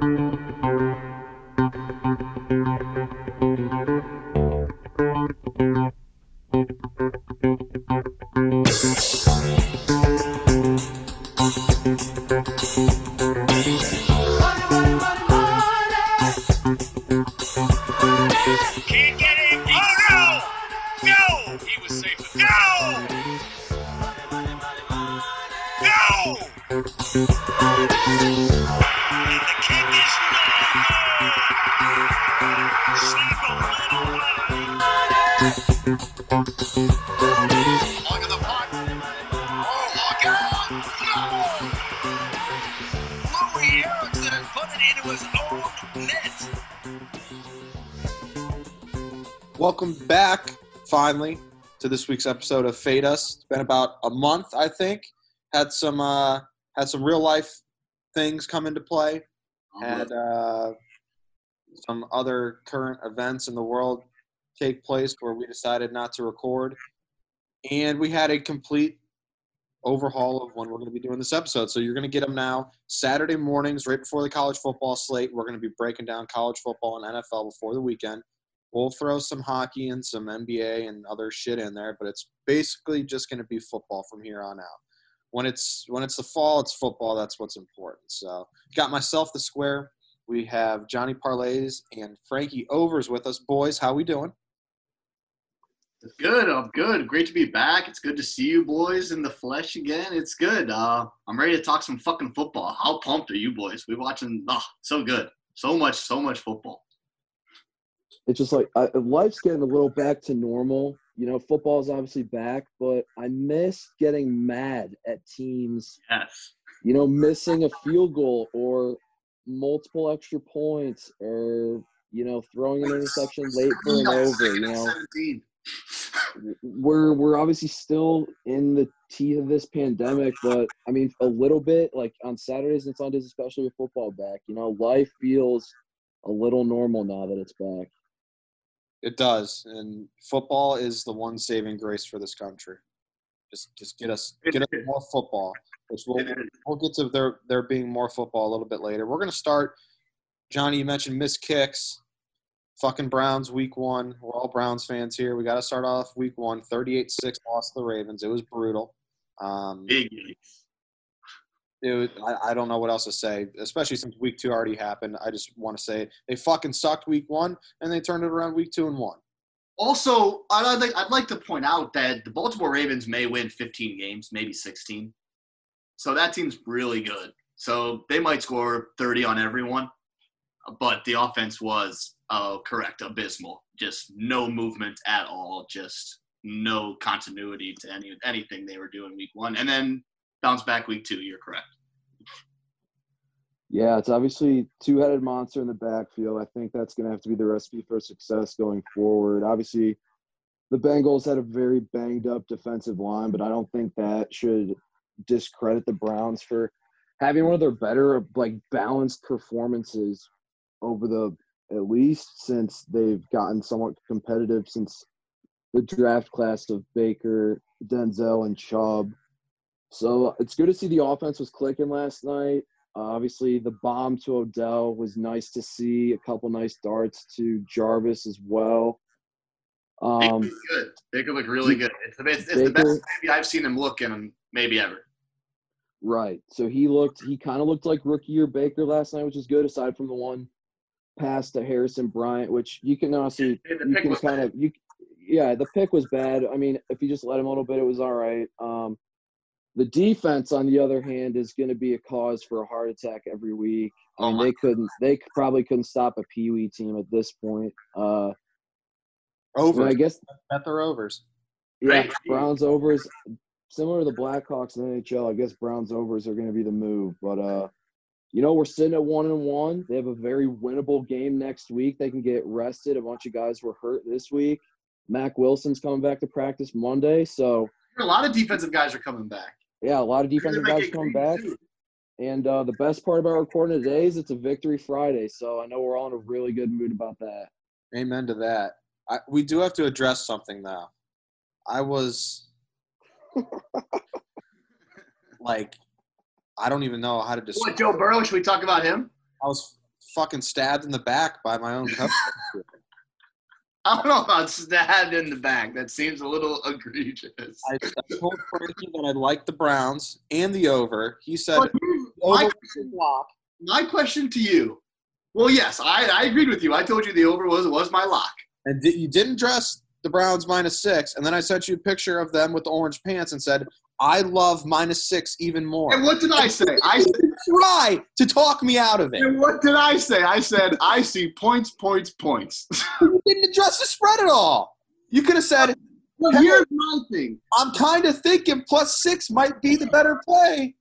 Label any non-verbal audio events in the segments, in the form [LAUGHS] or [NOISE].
Can't this week's episode of Fade Us. It's been about a month, I think. Had some uh, had some real life things come into play. Had uh, some other current events in the world take place where we decided not to record, and we had a complete overhaul of when we're going to be doing this episode. So you're going to get them now Saturday mornings, right before the college football slate. We're going to be breaking down college football and NFL before the weekend. We'll throw some hockey and some NBA and other shit in there, but it's basically just going to be football from here on out. When it's when it's the fall, it's football. That's what's important. So, got myself the square. We have Johnny Parlays and Frankie Overs with us, boys. How we doing? Good. I'm good. Great to be back. It's good to see you boys in the flesh again. It's good. Uh, I'm ready to talk some fucking football. How pumped are you boys? We're watching. Oh, so good. So much, so much football. It's just like I, life's getting a little back to normal. You know, football is obviously back, but I miss getting mad at teams. Yes. You know, missing a field goal or multiple extra points, or you know, throwing an interception late for an over. You know, we're we're obviously still in the teeth of this pandemic, but I mean, a little bit like on Saturdays and Sundays, especially with football back. You know, life feels a little normal now that it's back. It does, and football is the one saving grace for this country. Just just get us get us more football, which we'll we'll get to there there being more football a little bit later. We're gonna start. Johnny, you mentioned missed kicks. Fucking Browns week one. We're all Browns fans here. We got to start off week one. 38-6 lost to the Ravens. It was brutal. Um, Big. It was, I, I don't know what else to say, especially since week two already happened. I just want to say they fucking sucked week one, and they turned it around week two and one. Also, I'd like, I'd like to point out that the Baltimore Ravens may win 15 games, maybe 16. So that team's really good. So they might score 30 on everyone, but the offense was uh, correct, abysmal. Just no movement at all. Just no continuity to any anything they were doing week one, and then bounce back week two. You're correct. Yeah, it's obviously two-headed monster in the backfield. I think that's going to have to be the recipe for success going forward. Obviously, the Bengals had a very banged-up defensive line, but I don't think that should discredit the Browns for having one of their better, like balanced performances over the at least since they've gotten somewhat competitive since the draft class of Baker, Denzel, and Chubb. So it's good to see the offense was clicking last night. Obviously, the bomb to Odell was nice to see. A couple nice darts to Jarvis as well. Baker Um, looked good. Baker looked really good. It's, the- it's, it's the Baker- best maybe I've seen him look in maybe ever. right. So he looked. He kind of looked like rookie year Baker last night, which is good. Aside from the one pass to Harrison Bryant, which you can honestly Yeah, you can kind of you. Yeah, the pick was bad. I mean, if you just let him a little bit, it was all right. Um, the defense, on the other hand, is going to be a cause for a heart attack every week. Oh mean, they couldn't. They probably couldn't stop a Pee Wee team at this point. Uh, Over. and I guess Bet their overs. yeah. Browns overs similar to the Blackhawks in the NHL. I guess Browns overs are going to be the move, but uh, you know, we're sitting at one and one. They have a very winnable game next week. They can get rested. A bunch of guys were hurt this week. Mack Wilson's coming back to practice Monday, so A lot of defensive guys are coming back. Yeah, a lot of defensive guys coming back. too. And uh, the best part about recording today is it's a victory Friday, so I know we're all in a really good mood about that. Amen to that. I, we do have to address something though. I was [LAUGHS] like, I don't even know how to describe. What. Joe Burrow? Should we talk about him? I was fucking stabbed in the back by my own [LAUGHS] coach. [LAUGHS] I don't know about stabbed in the back. That seems a little egregious. I, I told Frankie that I liked the Browns and the over. He said here's over my, lock. my question to you. Well, yes, I, I agreed with you. I told you the over was was my lock. and di- you didn't dress the Browns minus six. And then I sent you a picture of them with the orange pants and said, I love minus six even more. And what did I say? I said, try to talk me out of it. and what did I say? I said I see points, points, points. [LAUGHS] You didn't address the spread at all. You could have said, Well, here's my thing. I'm kind of thinking plus six might be the better play.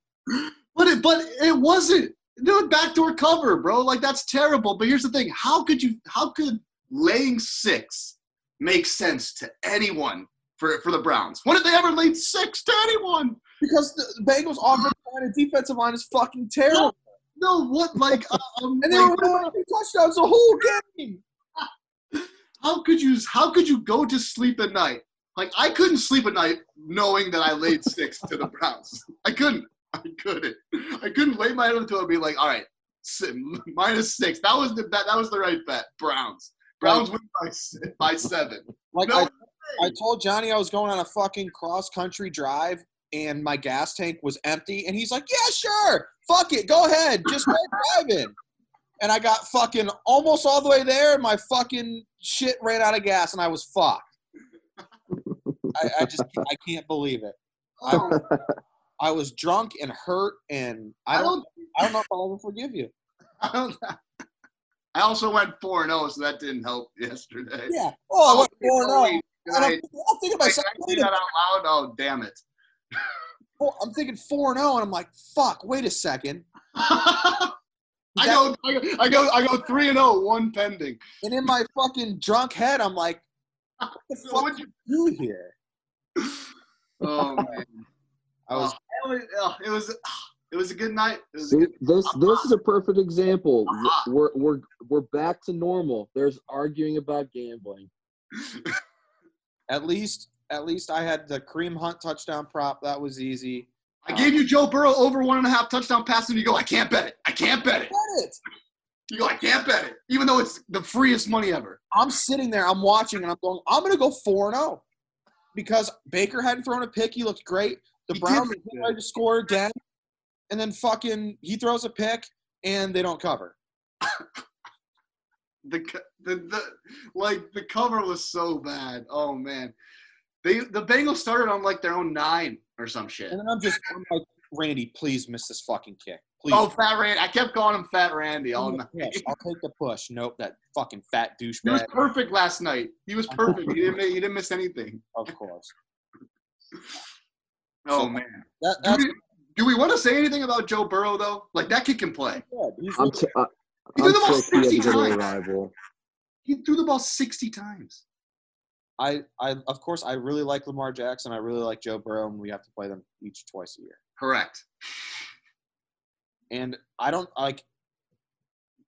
But it, but it wasn't. Dude, backdoor cover, bro. Like that's terrible. But here's the thing: how could you? How could laying six make sense to anyone for for the Browns? When did they ever lead six to anyone? Because the Bengals offensive line and defensive line is fucking terrible. No, what? Like, [LAUGHS] uh, um, And they like, were winning touchdowns the whole game. [LAUGHS] how could you? How could you go to sleep at night? Like, I couldn't sleep at night knowing that I laid [LAUGHS] six to the Browns. I couldn't. I couldn't. I couldn't lay my head on the pillow and be like, all right, minus six. That was the bet. That was the right bet. Browns. Browns win by by seven. Like No I, I told Johnny I was going on a fucking cross country drive and my gas tank was empty, and he's like, "Yeah, sure, fuck it, go ahead, just go [LAUGHS] driving." And I got fucking almost all the way there, and my fucking shit ran out of gas, and I was fucked. I, I just I can't believe it. Oh, I was drunk and hurt, and I I don't. I don't know if I'll ever forgive you. [LAUGHS] I don't. I also went four and zero, so that didn't help yesterday. Yeah. Oh, I went oh, Okay, four oh. And so zero. wait, And I'm, I'm thinking I, about can I wait say that out loud? Oh, damn it. four, I'm thinking four and zero, and I'm like, fuck. Wait a second. [LAUGHS] I go, I go, I go, three and zero, one pending. And in my fucking drunk head, I'm like, what the [LAUGHS] So fuck what'd did you do here? [LAUGHS] Oh man, oh. I was Oh, oh, it was, it was a good night. A good. this this is a perfect example. I'm. We're we're we're back to normal. There's arguing about gambling. At least at least I had the Kareem Hunt touchdown prop. That was easy. I gave you Joe Burrow over one and a half touchdown passes, and you go, I can't bet it. I can't bet it. Get it. You go, I can't bet it, even though it's the freest money ever. I'm sitting there, I'm watching, and I'm going, I'm gonna go four and zero because Baker hadn't thrown a pick. He looked great. The He Browns ready to score again, and then fucking he throws a pick and they don't cover. [LAUGHS] the the the like the cover was so bad. Oh man, they the Bengals started on like their own nine or some shit. And then I'm just I'm like, Randy, please miss this fucking kick. Please. Oh, Fat Randy! I kept calling him Fat Randy all night. push. I'll take the push. Nope, that fucking fat douche. He was douchebag. perfect last night. He was perfect. He didn't. He didn't miss anything. Of course. [LAUGHS] Oh So- man. That, Do we, do we want to say anything about Joe Burrow though? Like that kid can play. good. He's I'm t- uh, I, He I'm threw the ball ticked 60 to go to a times. rival. He threw the ball sixty times. I, I, of course, I really like Lamar Jackson. I really like Joe Burrow, and we have to play them each twice a year. Correct. And I don't like.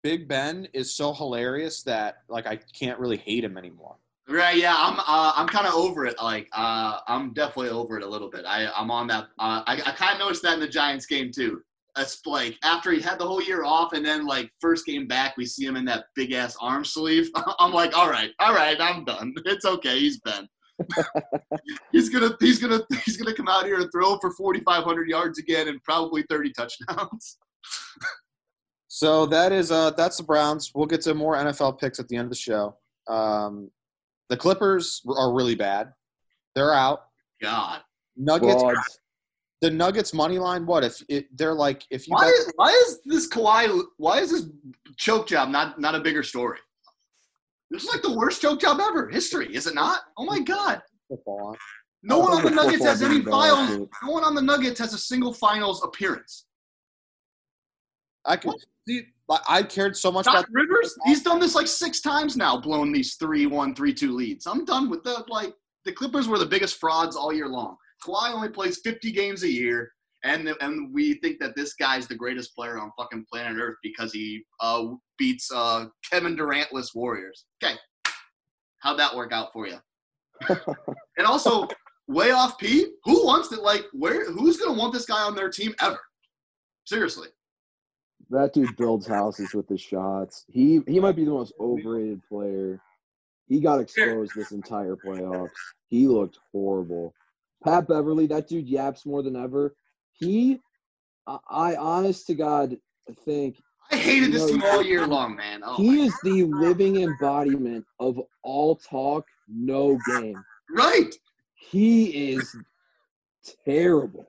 Big Ben is so hilarious that like I can't really hate him anymore. Right, yeah, I'm uh, I'm kind of over it. Like, uh, I'm definitely over it a little bit. I I'm on that. Uh, I I kind of noticed that in the Giants game too. It's like after he had the whole year off, and then like first game back, we see him in that big ass arm sleeve. [LAUGHS] I'm like, all right, all right, I'm done. [LAUGHS] It's okay. He's Ben. [LAUGHS] he's gonna he's gonna he's gonna come out here and throw for 4,500 yards again and probably 30 touchdowns. So that is uh that's the Browns. We'll get to more NFL picks at the end of the show. Um, the Clippers are really bad. They're out. God, Nuggets. Frauds. The Nuggets money line. What if it, they're like if you why is, why is this Kawhi? Why is this choke job not not a bigger story? This is like the worst choke job ever, history, is it not? Oh my God. No one on the Nuggets has any finals. No one on the Nuggets has a single finals appearance. I can see. I- I cared so much Doc about Rivers, he's done this like six times now, blown these 3-1, 3-2 leads. I'm done with the like the Clippers were the biggest frauds all year long. Kawhi only plays 50 games a year, and and we think that this guy's the greatest player on fucking planet Earth because he uh, beats uh, Kevin Durantless Warriors. Okay, how'd that work out for you? [LAUGHS] and also, Playoff P. Who wants to like where? Who's gonna want this guy on their team ever? Seriously. That dude builds houses with his shots. He he might be the most overrated player. He got exposed this entire playoffs. He looked horrible. Pat Beverley, that dude yaps more than ever. He, I, I honest to God think I hated this No, team all year long, man. Oh, he is the living embodiment of all talk, no game. Right. He is terrible.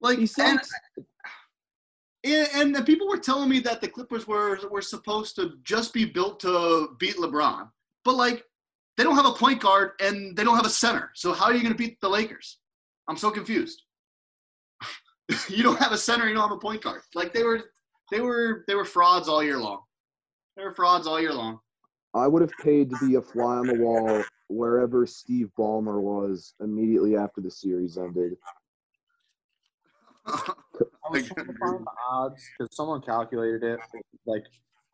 Like He sucks. [SIGHS] and and the people were telling me that the Clippers were were supposed to just be built to beat LeBron, but like they don't have a point guard and they don't have a center. So how are you going to beat the Lakers? I'm so confused. [LAUGHS] you don't have a center, you don't have a point guard. Like they were they were they were frauds all year long. They were frauds all year long. I would have paid to be a fly on the wall wherever Steve Ballmer was immediately after the series ended. I was trying to find the odds because someone calculated it, like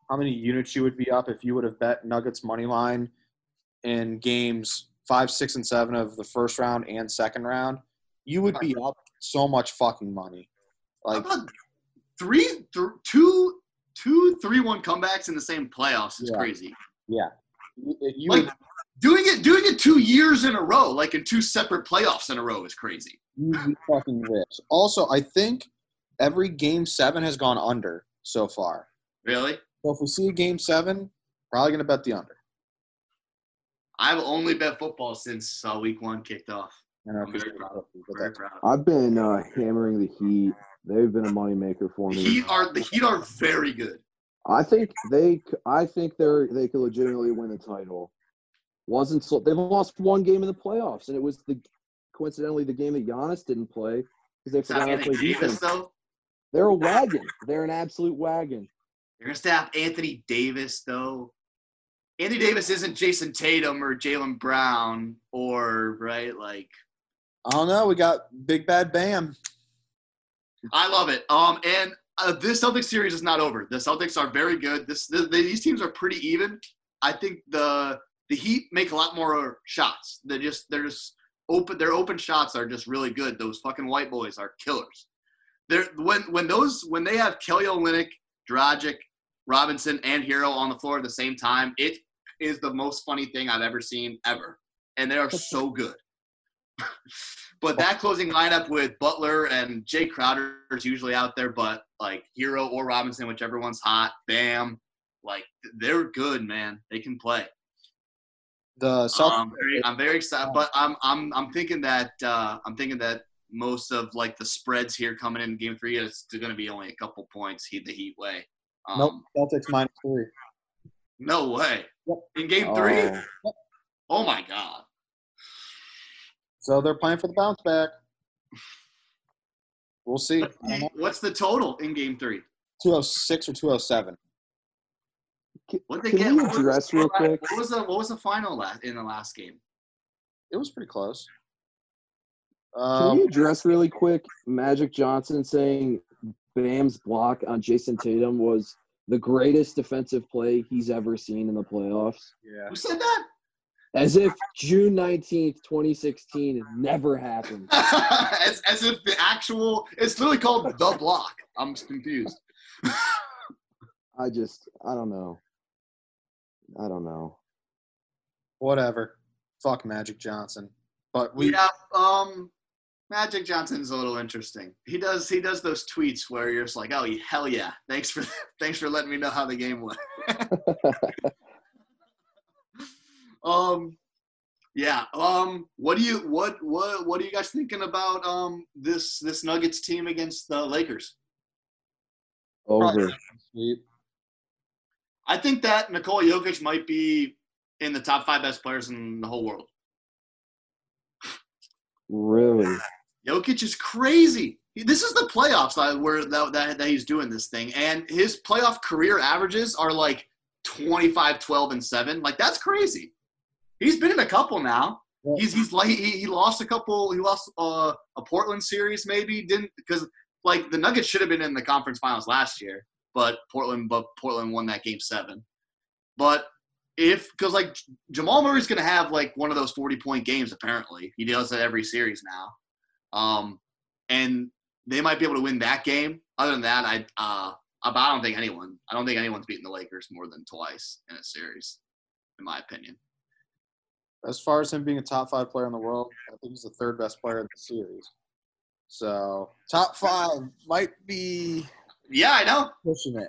how many units you would be up if you would have bet Nuggets money line in games five, six, and seven of the first round and second round. You would be up so much fucking money. How Like, about three, th- two, two, three, one comebacks in the same playoffs is Yeah. crazy. yeah, you, you Like would doing it, doing it two years in a row, like in two separate playoffs in a row, is crazy. you fucking rich. Also, I think every game seven has gone under so far. Really, So if we see a game seven, probably gonna bet the under. I've only bet football since uh, week one kicked off. I'm very proud. but Very proud. I've been uh, hammering the Heat. They've been a moneymaker for me. Heat are the Heat are very good. I think they. I think they're. They could legitimately win the title. Wasn't so. They've lost one game in the playoffs, and it was the coincidentally the game that Giannis didn't play because they forgot how to play defense. Though. They're a wagon. They're an absolute wagon. They're gonna stop Anthony Davis though. Anthony Davis isn't Jayson Tatum or Jaylen Brown or right like. I don't know. We got Big Bad Bam. I love it. Um, and uh, this Celtics series is not over. The Celtics are very good. This the, these teams are pretty even. I think the the Heat make a lot more shots. They're just they're just open. Their open shots are just really good. Those fucking white boys are killers. They're when when those when they have Kelly Olynyk, Dragic, Robinson, and Herro on the floor at the same time, it is the most funny thing I've ever seen ever, and they are [LAUGHS] so good. [LAUGHS] but that closing lineup with Butler and Jay Crowder is usually out there, but like Herro or Robinson, whichever one's hot, Bam, like they're good, man. They can play. The Celtics. Um, very, I'm very excited, but I'm I'm I'm thinking that uh, I'm thinking that most of like the spreads here coming in Game Three is going to be only a couple points. Heat the Heat way. Um, nope. Celtics minus three. No way. Yep. In Game Three. Oh, Oh my God. So they're playing for the bounce back. We'll see. What's the total in Game Three? 206 or 207. What they Can get? we what was- real quick? What was the what was the final last in the last game? It was pretty close. Can Um, we address really quick Magic Johnson saying Bam's block on Jayson Tatum was the greatest defensive play he's ever seen in the playoffs? yeah. Who said that? As if June 19th, 2016 never happened. [LAUGHS] as, as if the actual it's literally called the block. I'm confused. [LAUGHS] I just, I don't know. I don't know. Whatever. Fuck Magic Johnson. But we yeah, um, Magic Johnson's a little interesting. He does he does those tweets where you're just like, oh hell yeah, thanks for [LAUGHS] thanks for letting me know how the game went. [LAUGHS] um, yeah. Um, what do you what what what are you guys thinking about um this this Nuggets team against the Lakers? Over. sweep. I think that Nikola Jokic might be in the top five best players in the whole world. Really? Jokic is crazy. This is the playoffs that where that, that, that he's doing this thing, and his playoff career averages are like 25, 12, and seven. Like that's crazy. He's been in a couple now. Yeah. He's he's like he, he lost a couple. He lost uh, a Portland series maybe didn't because like the Nuggets should have been in the conference finals last year, but Portland but Portland won that game seven. But if because like Jamal Murray's gonna have like one of those forty point games apparently he does that every series now, um, and they might be able to win that game. Other than that, I uh, I don't think anyone. I don't think anyone's beaten the Lakers more than twice in a series, in my opinion. As far as him being a top five player in the world, I think he's the third best player in the series. So top five might be Yeah, I know. pushing it.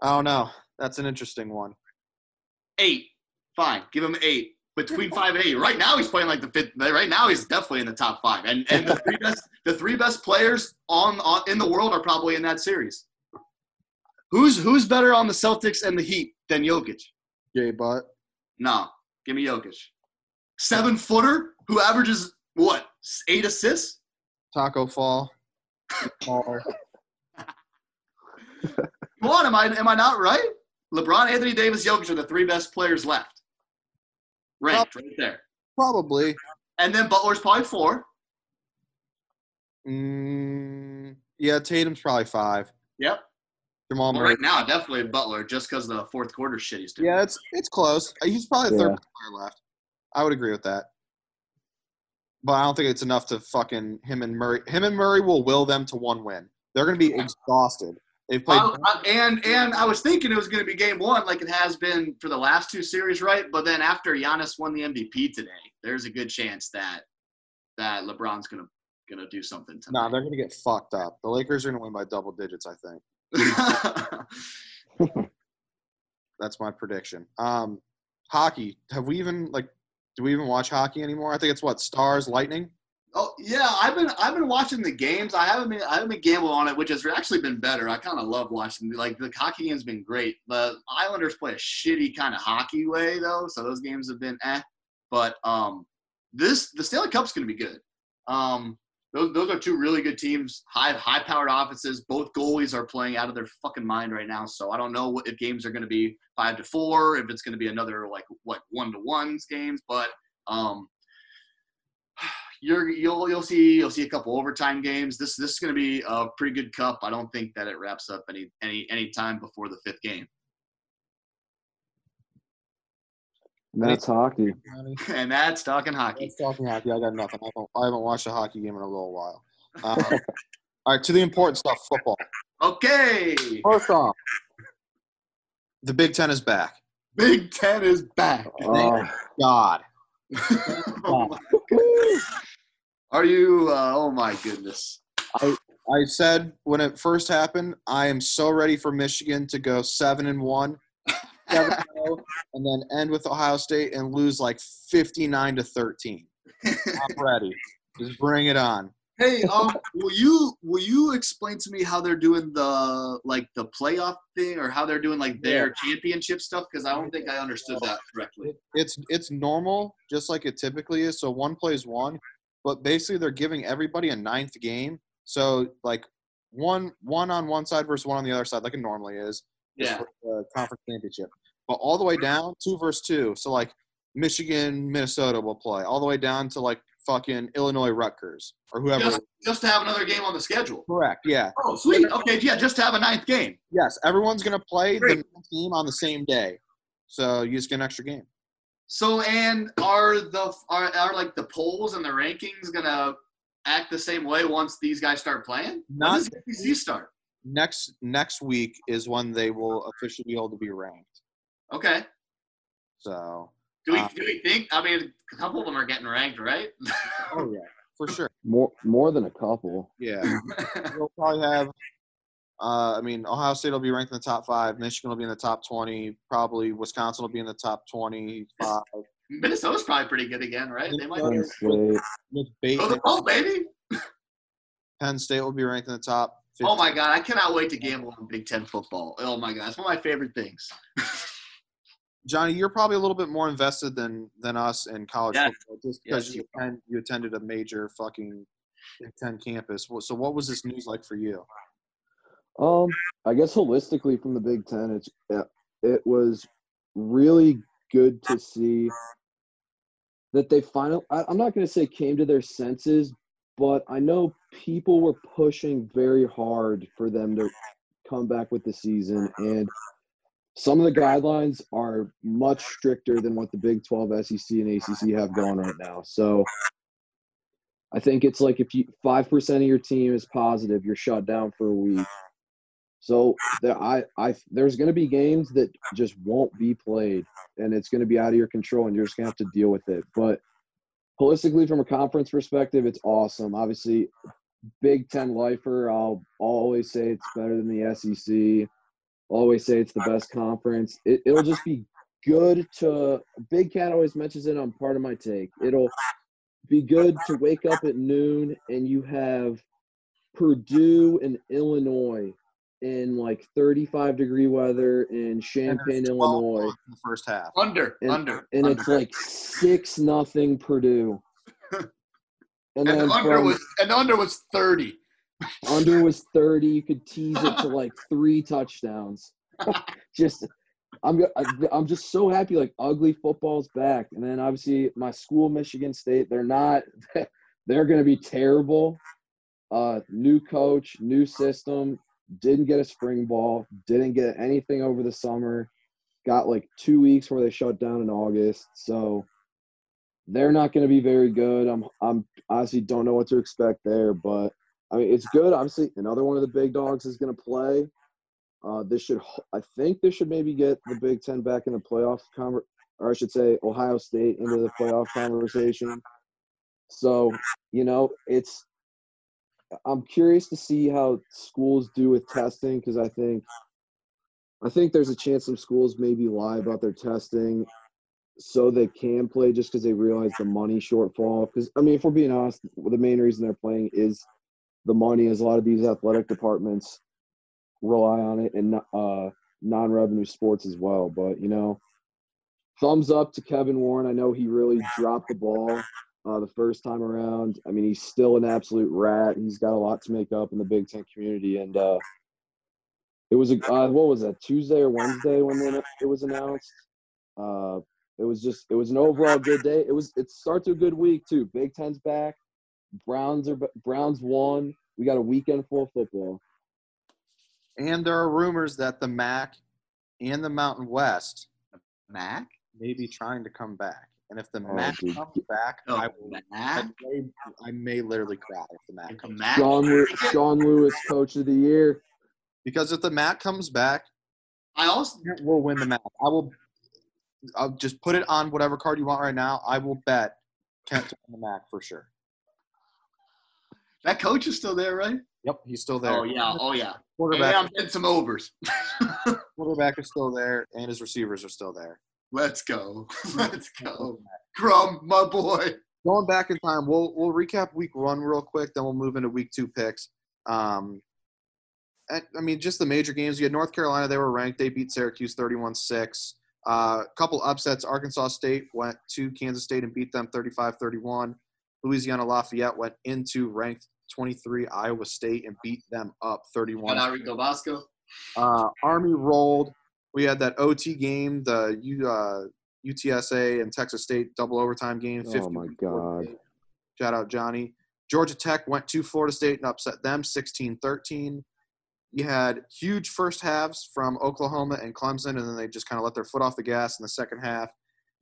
I don't know. That's an interesting one. Eight, fine. Give him eight. Between five and eight. Right now, he's playing like the fifth. Right now, he's definitely in the top five. And and the three best, the three best players on, on in the world are probably in that series. Who's who's better on the Celtics and the Heat than Jokic? Jay Butt. No, give me Jokic. Seven footer who averages what eight assists. Tacko Fall. Fall. [LAUGHS] Come on, am I am I not right? LeBron, Anthony Davis, Jokic are the three best players left. Ranked right there. Probably. And then Butler's probably four. Mm, yeah, Tatum's probably five. Yep. Jamal Well, Murray. right now, definitely Butler, just because the fourth quarter shit he's doing. Yeah, it's it's close. He's probably the third Yeah. player left. I would agree with that. But I don't think it's enough to fucking him and Murray. Him and Murray will will them to one win. They're going to be exhausted. They've played. I- and and I was thinking it was going to be game one, like it has been for the last two series, right? But then after Giannis won the MVP today, there's a good chance that that LeBron's gonna gonna do something tonight. no, tonight. they're going to get fucked up. The Lakers are going to win by double digits. I think [LAUGHS] that's my prediction. Um, hockey. Have we even like? Do we even watch hockey anymore? I think it's what Stars, Lightning. Oh yeah, I've been I've been watching the games. I haven't been I haven't been gambling on it, which has actually been better. I kind of love watching like the hockey game's been great. The Islanders play a shitty kind of hockey way though, so those games have been eh. But um, this the Stanley Cup's gonna be good. Um, those those are two really good teams, high high powered offenses. Both goalies are playing out of their fucking mind right now. So I don't know what, if games are gonna be five to four, if it's gonna be another like what one to ones games, but um you're you'll you'll see you'll see a couple overtime games. This this is going to be a pretty good cup. I don't think that it wraps up any any any time before the fifth game. And that's hockey. And that's talking hockey. Let's talking hockey. I got nothing. I haven't, I haven't watched a hockey game in a little while. Um, [LAUGHS] all right, to the important stuff. Football. Okay, First off, the Big Ten is back. Big Ten is back. Oh, God. [LAUGHS] Oh my- Are you? Uh, oh my goodness. I I said when it first happened, I am so ready for Michigan to go seven and one, seven and [LAUGHS] oh, and then end with Ohio State and lose like fifty nine to thirteen. I'm ready. Just bring it on. Hey, um, will you will you explain to me how they're doing the like the playoff thing or how they're doing like their championship stuff? Because I don't think I understood that correctly. It's it's normal, just like it typically is. So one plays one, but basically they're giving everybody a ninth game. So like one one on one side versus one on the other side, like it normally is. Yeah. for the conference championship. But all the way down, two versus two. So like Michigan, Minnesota will play all the way down to like fucking Illinois, Rutgers or whoever. Just, just to have another game on the schedule. Correct. Yeah. Oh, sweet. Okay, yeah, just to have a ninth game. Yes. Everyone's gonna play Great. the team on the same day, so you just get an extra game. So, and are the are, are like the polls and the rankings gonna act the same way once these guys start playing? When Not does the start? next next week is when they will officially be able to be ranked. Okay. So. Do we Uh, do we think? I mean, a couple of them are getting ranked, right? Oh yeah, for sure. more more than a couple. Yeah. [LAUGHS] We'll probably have. Uh, I mean, Ohio State will be ranked in the top five. Michigan will be in the top twenty. Probably Wisconsin will be in the top twenty-five. Minnesota's probably pretty good again, right? They might. Penn State. With Bait- Go the baby! Penn State will be ranked in the top. 50. Oh my god, I cannot wait to gamble on Big Ten football. Oh my god, it's one of my favorite things. [LAUGHS] Johnny, you're probably a little bit more invested than than us in college Yes. football, just because Yes, you, attend, you attended a major fucking Big Ten campus. So, what was this news like for you? Um, I guess holistically from the Big Ten, it's it was really good to see that they finally. I, I'm not going to say came to their senses, but I know people were pushing very hard for them to come back with the season, and some of the guidelines are much stricter than what the Big 12, SEC, and ACC have going right now. So I think it's like if you five percent of your team is positive, you're shut down for a week. So there, I, I, there's going to be games that just won't be played, and it's going to be out of your control, and you're just going to have to deal with it. But holistically, from a conference perspective, it's awesome. Obviously, Big Ten lifer, I'll always say it's better than the SEC. Always say it's the best conference. It, it'll just be good to. Big Cat always mentions it on Pardon My Take. It'll be good to wake up at noon and you have Purdue and Illinois in like 35 degree weather in Champaign, Illinois, in the first half. Under, and, under, and under. it's like six nothing Purdue. [LAUGHS] And and then under from was and under was thirty. under was [LAUGHS] 30, you could tease it to like three touchdowns. [LAUGHS] just I'm I- I'm just so happy like ugly football's back. And then obviously my school Michigan State, they're not they're going to be terrible. Uh new coach, new system, didn't get a spring ball, didn't get anything over the summer. Got like 2 weeks where they shut down in August. So they're not going to be very good. I'm I'm honestly don't know what to expect there, but I mean, it's good. Obviously, another one of the big dogs is going to play. Uh, this should, I think, this should maybe get the Big Ten back in the playoff conver- or I should say, Ohio State into the playoff conversation. So, you know, it's. I'm curious to see how schools do with testing because I think, I think there's a chance some schools maybe lie about their testing, so they can play just because they realize the money shortfall. Because I mean, if we're being honest, the main reason they're playing is the money as a lot of these athletic departments rely on it and uh, non-revenue sports as well. But you know, thumbs up to Kevin Warren. I know he really dropped the ball uh, the first time around. I mean, he's still an absolute rat. He's got a lot to make up in the Big Ten community, and uh, it was a uh, what was that Tuesday or Wednesday when it was announced. Uh, it was just it was an overall good day. It was it starts a good week too. Big Ten's back. Browns are Browns won. We got a weekend full of football. And there are rumors that the MAC and the Mountain West Mac? may be trying to come back. And if the Oh, MAC dude. comes back, No, I, will, I, may, I may literally cry if the MAC If comes back. Sean, Sean Lewis, Coach of the Year. Because if the MAC comes back, I also we'll win the MAC. I will. I'll just put it on whatever card you want right now. I will bet Kent to win the MAC for sure. that coach is still there, right? Yep, he's still there. Oh yeah, oh yeah. And Quarterback, I'm getting some overs. [LAUGHS] quarterback is still there, and his receivers are still there. Let's go. [LAUGHS] Let's [LAUGHS] go. Crum, my boy. Going back in time, we'll we'll recap week one real quick, then we'll move into week two picks. Um, I I mean, just the major games. You had North Carolina; they were ranked. They beat Syracuse 31-6. A uh, couple upsets. Arkansas State went to Kansas State and beat them 35-31. Louisiana Lafayette went into ranked 23 Iowa State and beat them up 31. Shout out Rico Vasco. Uh, Army rolled. We had that OT game, the U, uh, UTSA and Texas State double overtime game. Oh, my God. Shout out Johnny. Georgia Tech went to Florida State and upset them 16-13. You had huge first halves from Oklahoma and Clemson, and then they just kind of let their foot off the gas in the second half.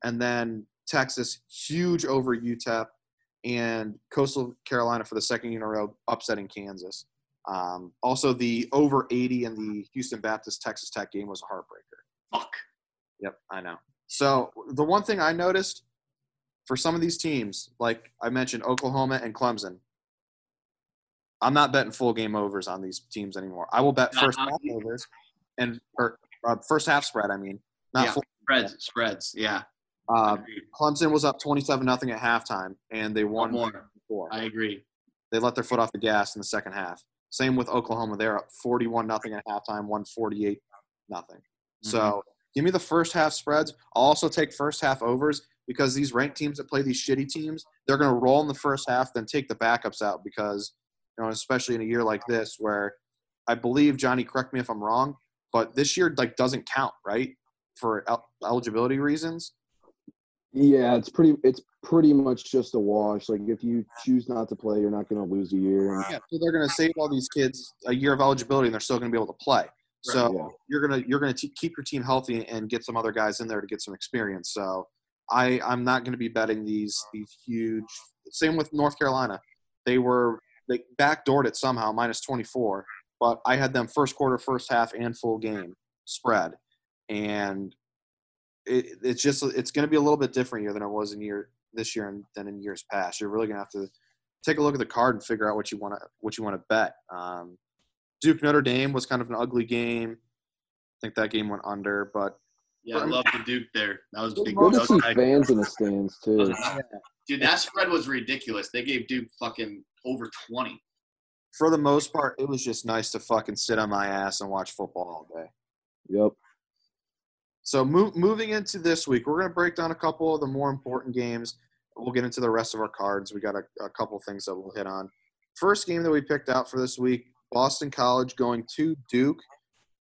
And then Texas, huge over UTEP, and Coastal Carolina for the second year in a row, upsetting Kansas. Um, also, the over 80 in the Houston Baptist Texas Tech game was a heartbreaker. Fuck. Yep, I know. So the one thing I noticed for some of these teams, like I mentioned, Oklahoma and Clemson, I'm not betting full game overs on these teams anymore. I will bet first half overs and or uh, first half spread. I mean, not Yeah. full. Spreads, spreads. Yeah. Uh, Clemson was up 27 nothing at halftime, and they One won more. four. I agree. They let their foot off the gas in the second half. Same with Oklahoma; they're up 41 nothing at halftime, won 48 nothing. Mm-hmm. So give me the first half spreads. I'll also take first half overs because these ranked teams that play these shitty teams, they're going to roll in the first half, then take the backups out because, you know, especially in a year like this where I believe Johnny, correct me if I'm wrong, but this year like doesn't count, right, for el- eligibility reasons. Yeah, it's pretty. It's pretty much just a wash. Like if you choose not to play, you're not going to lose a year. Yeah, so they're going to save all these kids a year of eligibility, and they're still going to be able to play. So Yeah. you're gonna you're gonna t- keep your team healthy and get some other guys in there to get some experience. So I I'm not going to be betting these these huge. Same with North Carolina. they were they backdoored it somehow minus 24, but I had them first quarter, first half, and full game spread, and it, it's just it's going to be a little bit different year than it was in year this year and than in years past. You're really going to have to take a look at the card and figure out what you want to what you want to bet. Um, Duke Notre Dame was kind of an ugly game. I think that game went under, but Yeah, I love the Duke there. That was big. Good to that see fans in the stands too. Dude, that spread was ridiculous. They gave Duke fucking over 20. for the most part, it was just nice to fucking sit on my ass and watch football all day. Yep. So move, moving into this week, we're going to break down a couple of the more important games. We'll get into the rest of our cards. We got a, a couple things that we'll hit on. First game that we picked out for this week: Boston College going to Duke.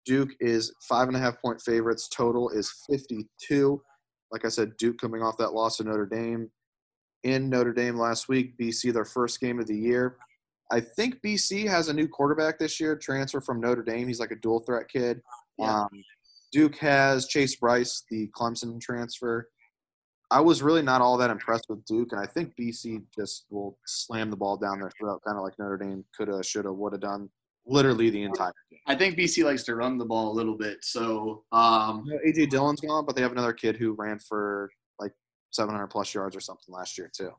Duke is five and a half point favorites. Total is 52. Like I said, Duke coming off that loss to Notre Dame. In Notre Dame last week, BC their first game of the year. I think BC has a new quarterback this year, transfer from Notre Dame. He's like a dual threat kid. Yeah. Um, Duke has Chase Brice, the Clemson transfer. I was really not all that impressed with Duke, and I think BC just will slam the ball down their throat, kind of like Notre Dame could have, should have, would have done literally the entire game. I think BC likes to run the ball a little bit. So, um, You know, AJ Dillon's gone, but they have another kid who ran for like 700 plus yards or something last year too.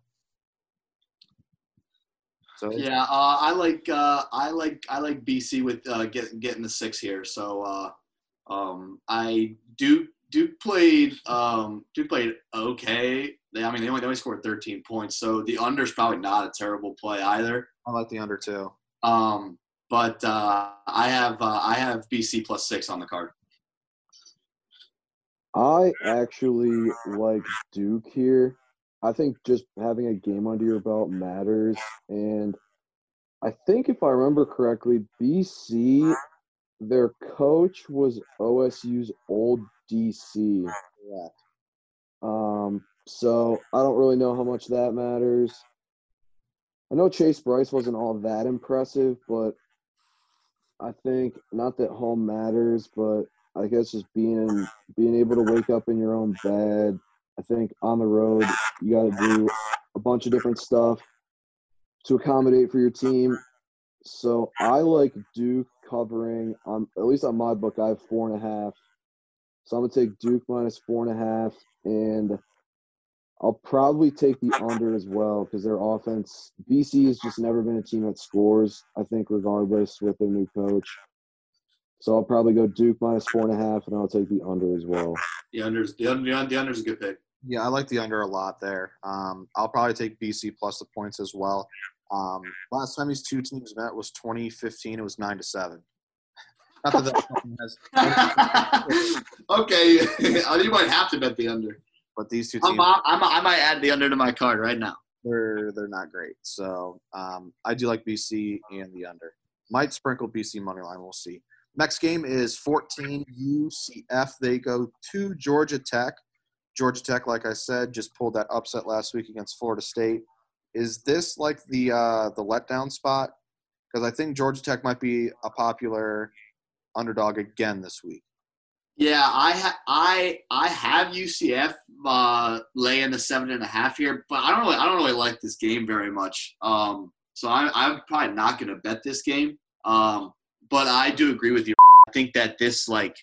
So yeah, uh, I like uh, I like I like BC with uh, get, getting the six here. So, uh, um, I Duke Duke played um, Duke played okay. They, I mean, they only, they only scored 13 points, so the under is probably not a terrible play either. I like the under too. Um, but uh, I have uh, I have BC plus six on the card. I actually like Duke here. I think just having a game under your belt matters. And I think if I remember correctly, BC, their coach was OSU's old DC. Yeah. Um, so I don't really know how much that matters. I know Chase Brice wasn't all that impressive, but I think not that home matters, but I guess just being being able to wake up in your own bed. I think on the road you got to do a bunch of different stuff to accommodate for your team. So I like Duke covering on at least on my book. I have four and a half. So I'm gonna take Duke minus four and a half, and I'll probably take the under as well because their offense. BC has just never been a team that scores. I think regardless with their new coach. So I'll probably go Duke minus four and a half, and I'll take the under as well. The under's the under the under's a good pick. Yeah, I like the under a lot there. Um, I'll probably take BC plus the points as well. Um, last time these two teams met was 2015. It was nine to seven. Not that that has, [LAUGHS] okay, [LAUGHS] you might have to bet the under. but these two I'm, teams I'm, I might add the under to my card right now. they're they're not great. So um, I do like BC and the under. Might sprinkle BC money line. We'll see. Next game is 14 UCF. They go to Georgia Tech. Georgia Tech, like I said, just pulled that upset last week against Florida State. Is this like the uh, the letdown spot? Because I think Georgia Tech might be a popular underdog again this week. Yeah, I ha- I I have UCF uh, laying the seven and a half here, but I don't really I don't really like this game very much. Um, so I'm I'm probably not going to bet this game. Um, but I do agree with you. I think that this like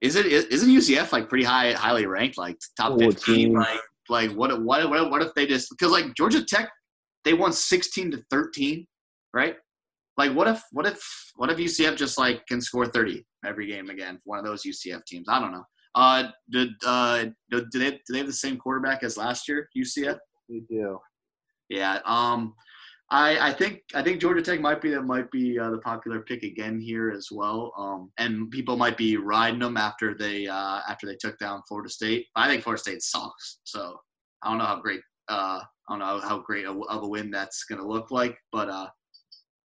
is it isn't UCF like pretty high highly ranked like top fifteen like like what what what what if they just because like Georgia Tech they won sixteen to thirteen right like what if what if what if UCF just like can score 30 every game again for one of those UCF teams? I don't know. Uh, did uh, do do they do they have the same quarterback as last year? UCF? They do. Yeah. Um, I I think I think Georgia Tech might be that might be uh, the popular pick again here as well. Um, and people might be riding them after they uh after they took down Florida State. I think Florida State sucks. So I don't know how great uh I don't know how great of a win that's gonna look like, but uh.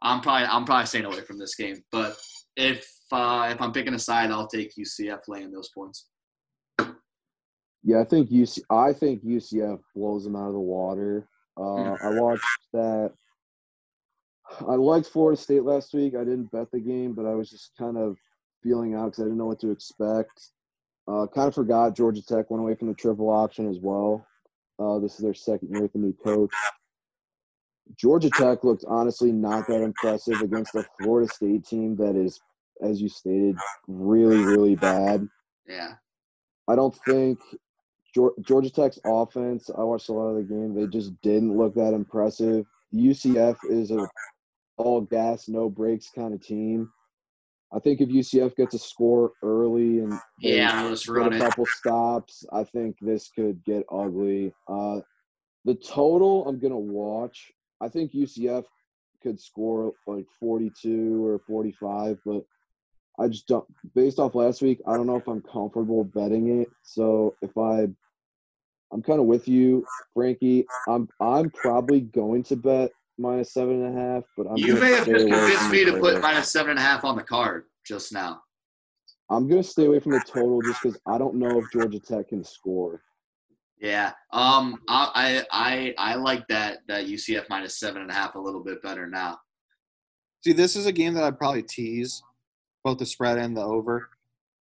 I'm probably I'm probably staying away from this game. But if uh, if I'm picking a side, I'll take UCF laying those points. Yeah, I think UC. I think UCF blows them out of the water. Uh, I watched that. I liked Florida State last week. I didn't bet the game, but I was just kind of feeling out because I didn't know what to expect. Uh, kind of forgot Georgia Tech went away from the triple option as well. Uh, this is their second year with the new coach. Georgia Tech looked honestly not that impressive against a Florida State team that is, as you stated, really, really bad. Yeah. I don't think Georgia Tech's offense, I watched a lot of the game, they just didn't look that impressive. UCF is a all gas, no brakes kind of team. I think if UCF gets a score early and Yeah, let's run a couple stops, I think this could get ugly. Uh, the total I'm gonna watch. I think UCF could score like 42 or 45, but I just don't. Based off last week, I don't know if I'm comfortable betting it. So if I, I'm kind of with you, Frankie. I'm I'm probably going to bet minus seven and a half, but I'm you may have just convinced me to put total. minus seven and a half on the card just now. I'm gonna stay away from the total just because I don't know if Georgia Tech can score. Yeah. Um. I I I I like that that UCF minus seven and a half a little bit better now. See, this is a game that I'd probably tease both the spread and the over.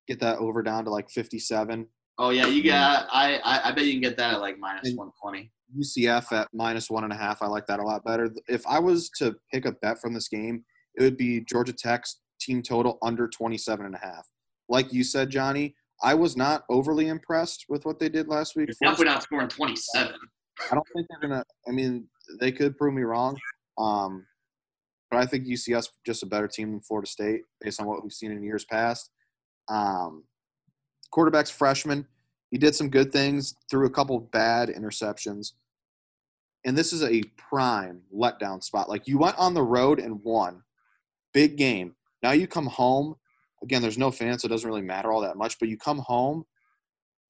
Get that over down to like 57. Oh yeah, you got. I I, I bet you can get that at like minus one twenty. UCF at minus one and a half. I like that a lot better. If I was to pick a bet from this game, it would be Georgia Tech's team total under 27 and a half. Like you said, Johnny, I was not overly impressed with what they did last week. Definitely not scoring twenty seven. I don't think they're gonna. I mean, they could prove me wrong, um, but I think UCF's just a better team than Florida State based on what we've seen in years past. Um, quarterback's freshman. He did some good things, threw a couple bad interceptions, and this is a prime letdown spot. Like you went on the road and won, big game. Now you come home. Again, there's no fans, so it doesn't really matter all that much. But you come home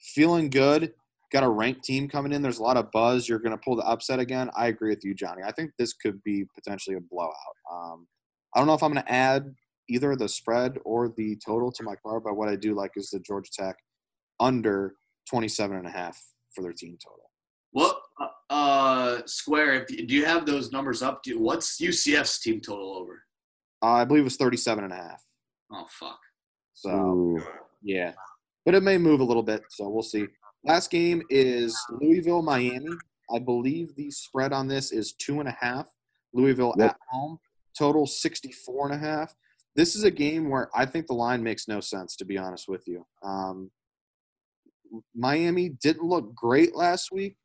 feeling good, got a ranked team coming in. There's a lot of buzz. You're going to pull the upset again. I agree with you, Johnny. I think this could be potentially a blowout. Um, I don't know if I'm going to add either the spread or the total to my card, but what I do like is the Georgia Tech under 27 and a half for their team total. What uh square? If do you have those numbers up? Do what's UCF's team total over? Uh, I believe it was 37 and a half. Oh fuck. So Ooh. yeah, but it may move a little bit. So we'll see. Last game is Louisville, Miami. I believe the spread on this is two and a half. Louisville Yep. at home. Total 64 and a half. This is a game where I think the line makes no sense, to be honest with you. Um, Miami didn't look great last week,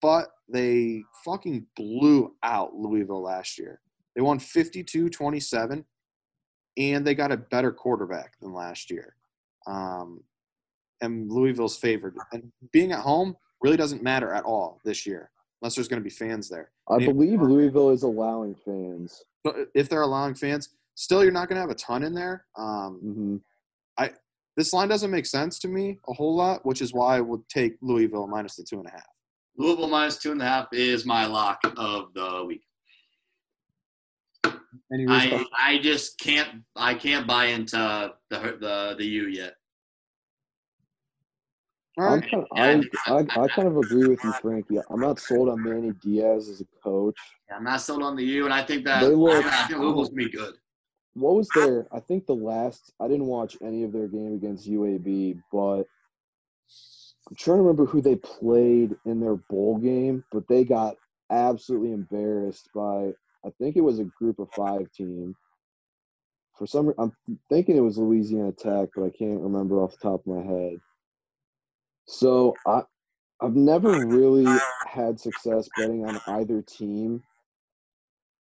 but they fucking blew out Louisville last year. They won 52 27, and they got a better quarterback than last year. Um, and Louisville's favored. And being at home really doesn't matter at all this year, unless there's going to be fans there. I believe Louisville is allowing fans. But if they're allowing fans, still you're not going to have a ton in there. Um, hmm this line doesn't make sense to me a whole lot, which is why I would take Louisville minus the two and a half. Louisville minus two and a half is my lock of the week. Any? I I just can't I can't buy into the the the U yet. I'm kind of, I, I, I kind of agree with you, Frankie. I'm not sold on Manny Diaz as a coach. I'm not sold on the U, and I think that They look- I think Louisville's gonna be good. What was their? I think the last. I didn't watch any of their game against UAB, but I'm trying to remember who they played in their bowl game. But they got absolutely embarrassed by. I think it was a group of five team. For some, I'm thinking it was Louisiana Tech, but I can't remember off the top of my head. So I, I've never really had success betting on either team.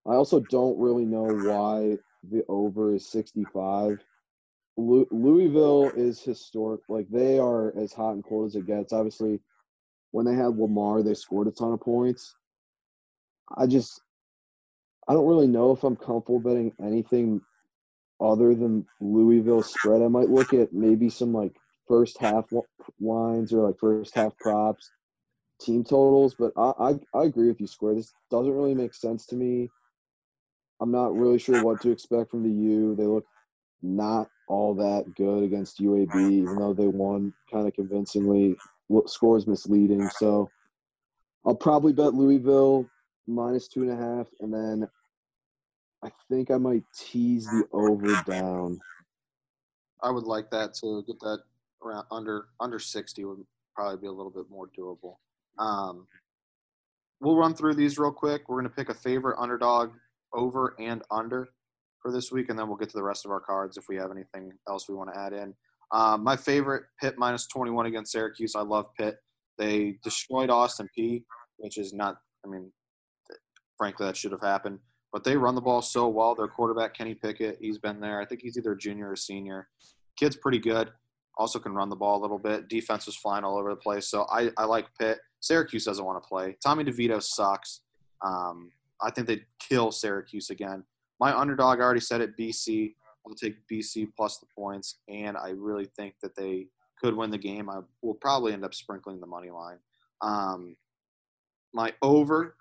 I also don't really know why the over is 65. Lou- Louisville is historic. Like they are as hot and cold as it gets. Obviously, when they had Lamar, they scored a ton of points. I just, I don't really know if I'm comfortable betting anything other than Louisville spread. I might look at maybe some like first half lines or like first half props, team totals. But I, I, I agree with you, Square. This doesn't really make sense to me. I'm not really sure what to expect from the U. They look not all that good against UAB, even though they won kind of convincingly. Score is misleading, so I'll probably bet Louisville minus two and a half, and then I think I might tease the over down. I would like that to get that around under under 60 would probably be a little bit more doable. Um, we'll run through these real quick. We're going to pick a favorite underdog over and under for this week, and then we'll get to the rest of our cards if we have anything else we want to add in. Um, my favorite Pitt minus 21 against Syracuse. I love Pitt. They destroyed Austin Peay, which is not. I mean, frankly, that should have happened. But they run the ball so well. Their quarterback Kenny Pickett, he's been there. I think he's either junior or senior. Kid's pretty good. Also can run the ball a little bit. Defense was flying all over the place. So I, I like Pitt. Syracuse doesn't want to play. Tommy DeVito sucks. Um, I think they'd kill Syracuse again. My underdog, I already said it, BC. I'll take BC plus the points, and I really think that they could win the game. I will probably end up sprinkling the money line. Um, my over,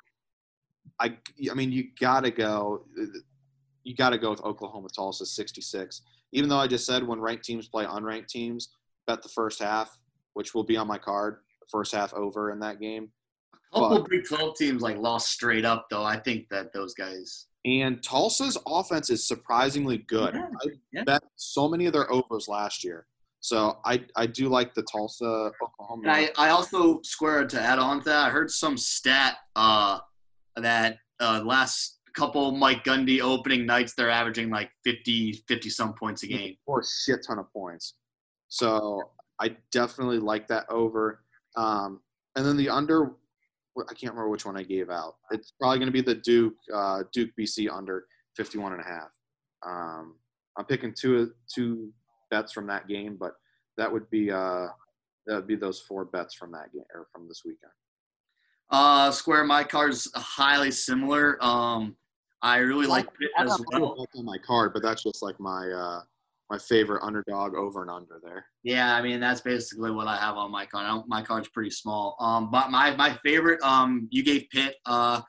I, I mean, you gotta go. You gotta go with Oklahoma Tulsa 66. Even though I just said when ranked teams play unranked teams, bet the first half, which will be on my card. First half over in that game. A couple But- Big 12 teams like lost straight up though. I think that those guys. And Tulsa's offense is surprisingly good. Yeah, I yeah. bet so many of their overs last year. So I, I do like the Tulsa Oklahoma. And I, I also squared to add on to that. I heard some stat uh, that uh, last couple Mike Gundy opening nights they're averaging like 50 50 some points a game. or a shit ton of points. So I definitely like that over. Um, and then the under, I can't remember which one I gave out. It's probably going to be the Duke uh, Duke BC under 51 and a half. Um, I'm picking two two bets from that game, but that would be uh, that would be those four bets from that game or from this weekend. Uh, square my card's highly similar. Um, I really like it as well. on my card, but that's just like my uh, my favorite underdog over and under there. Yeah, I mean that's basically what I have on my card. I my card's pretty small. Um, but my my favorite um you gave Pitt. Uh,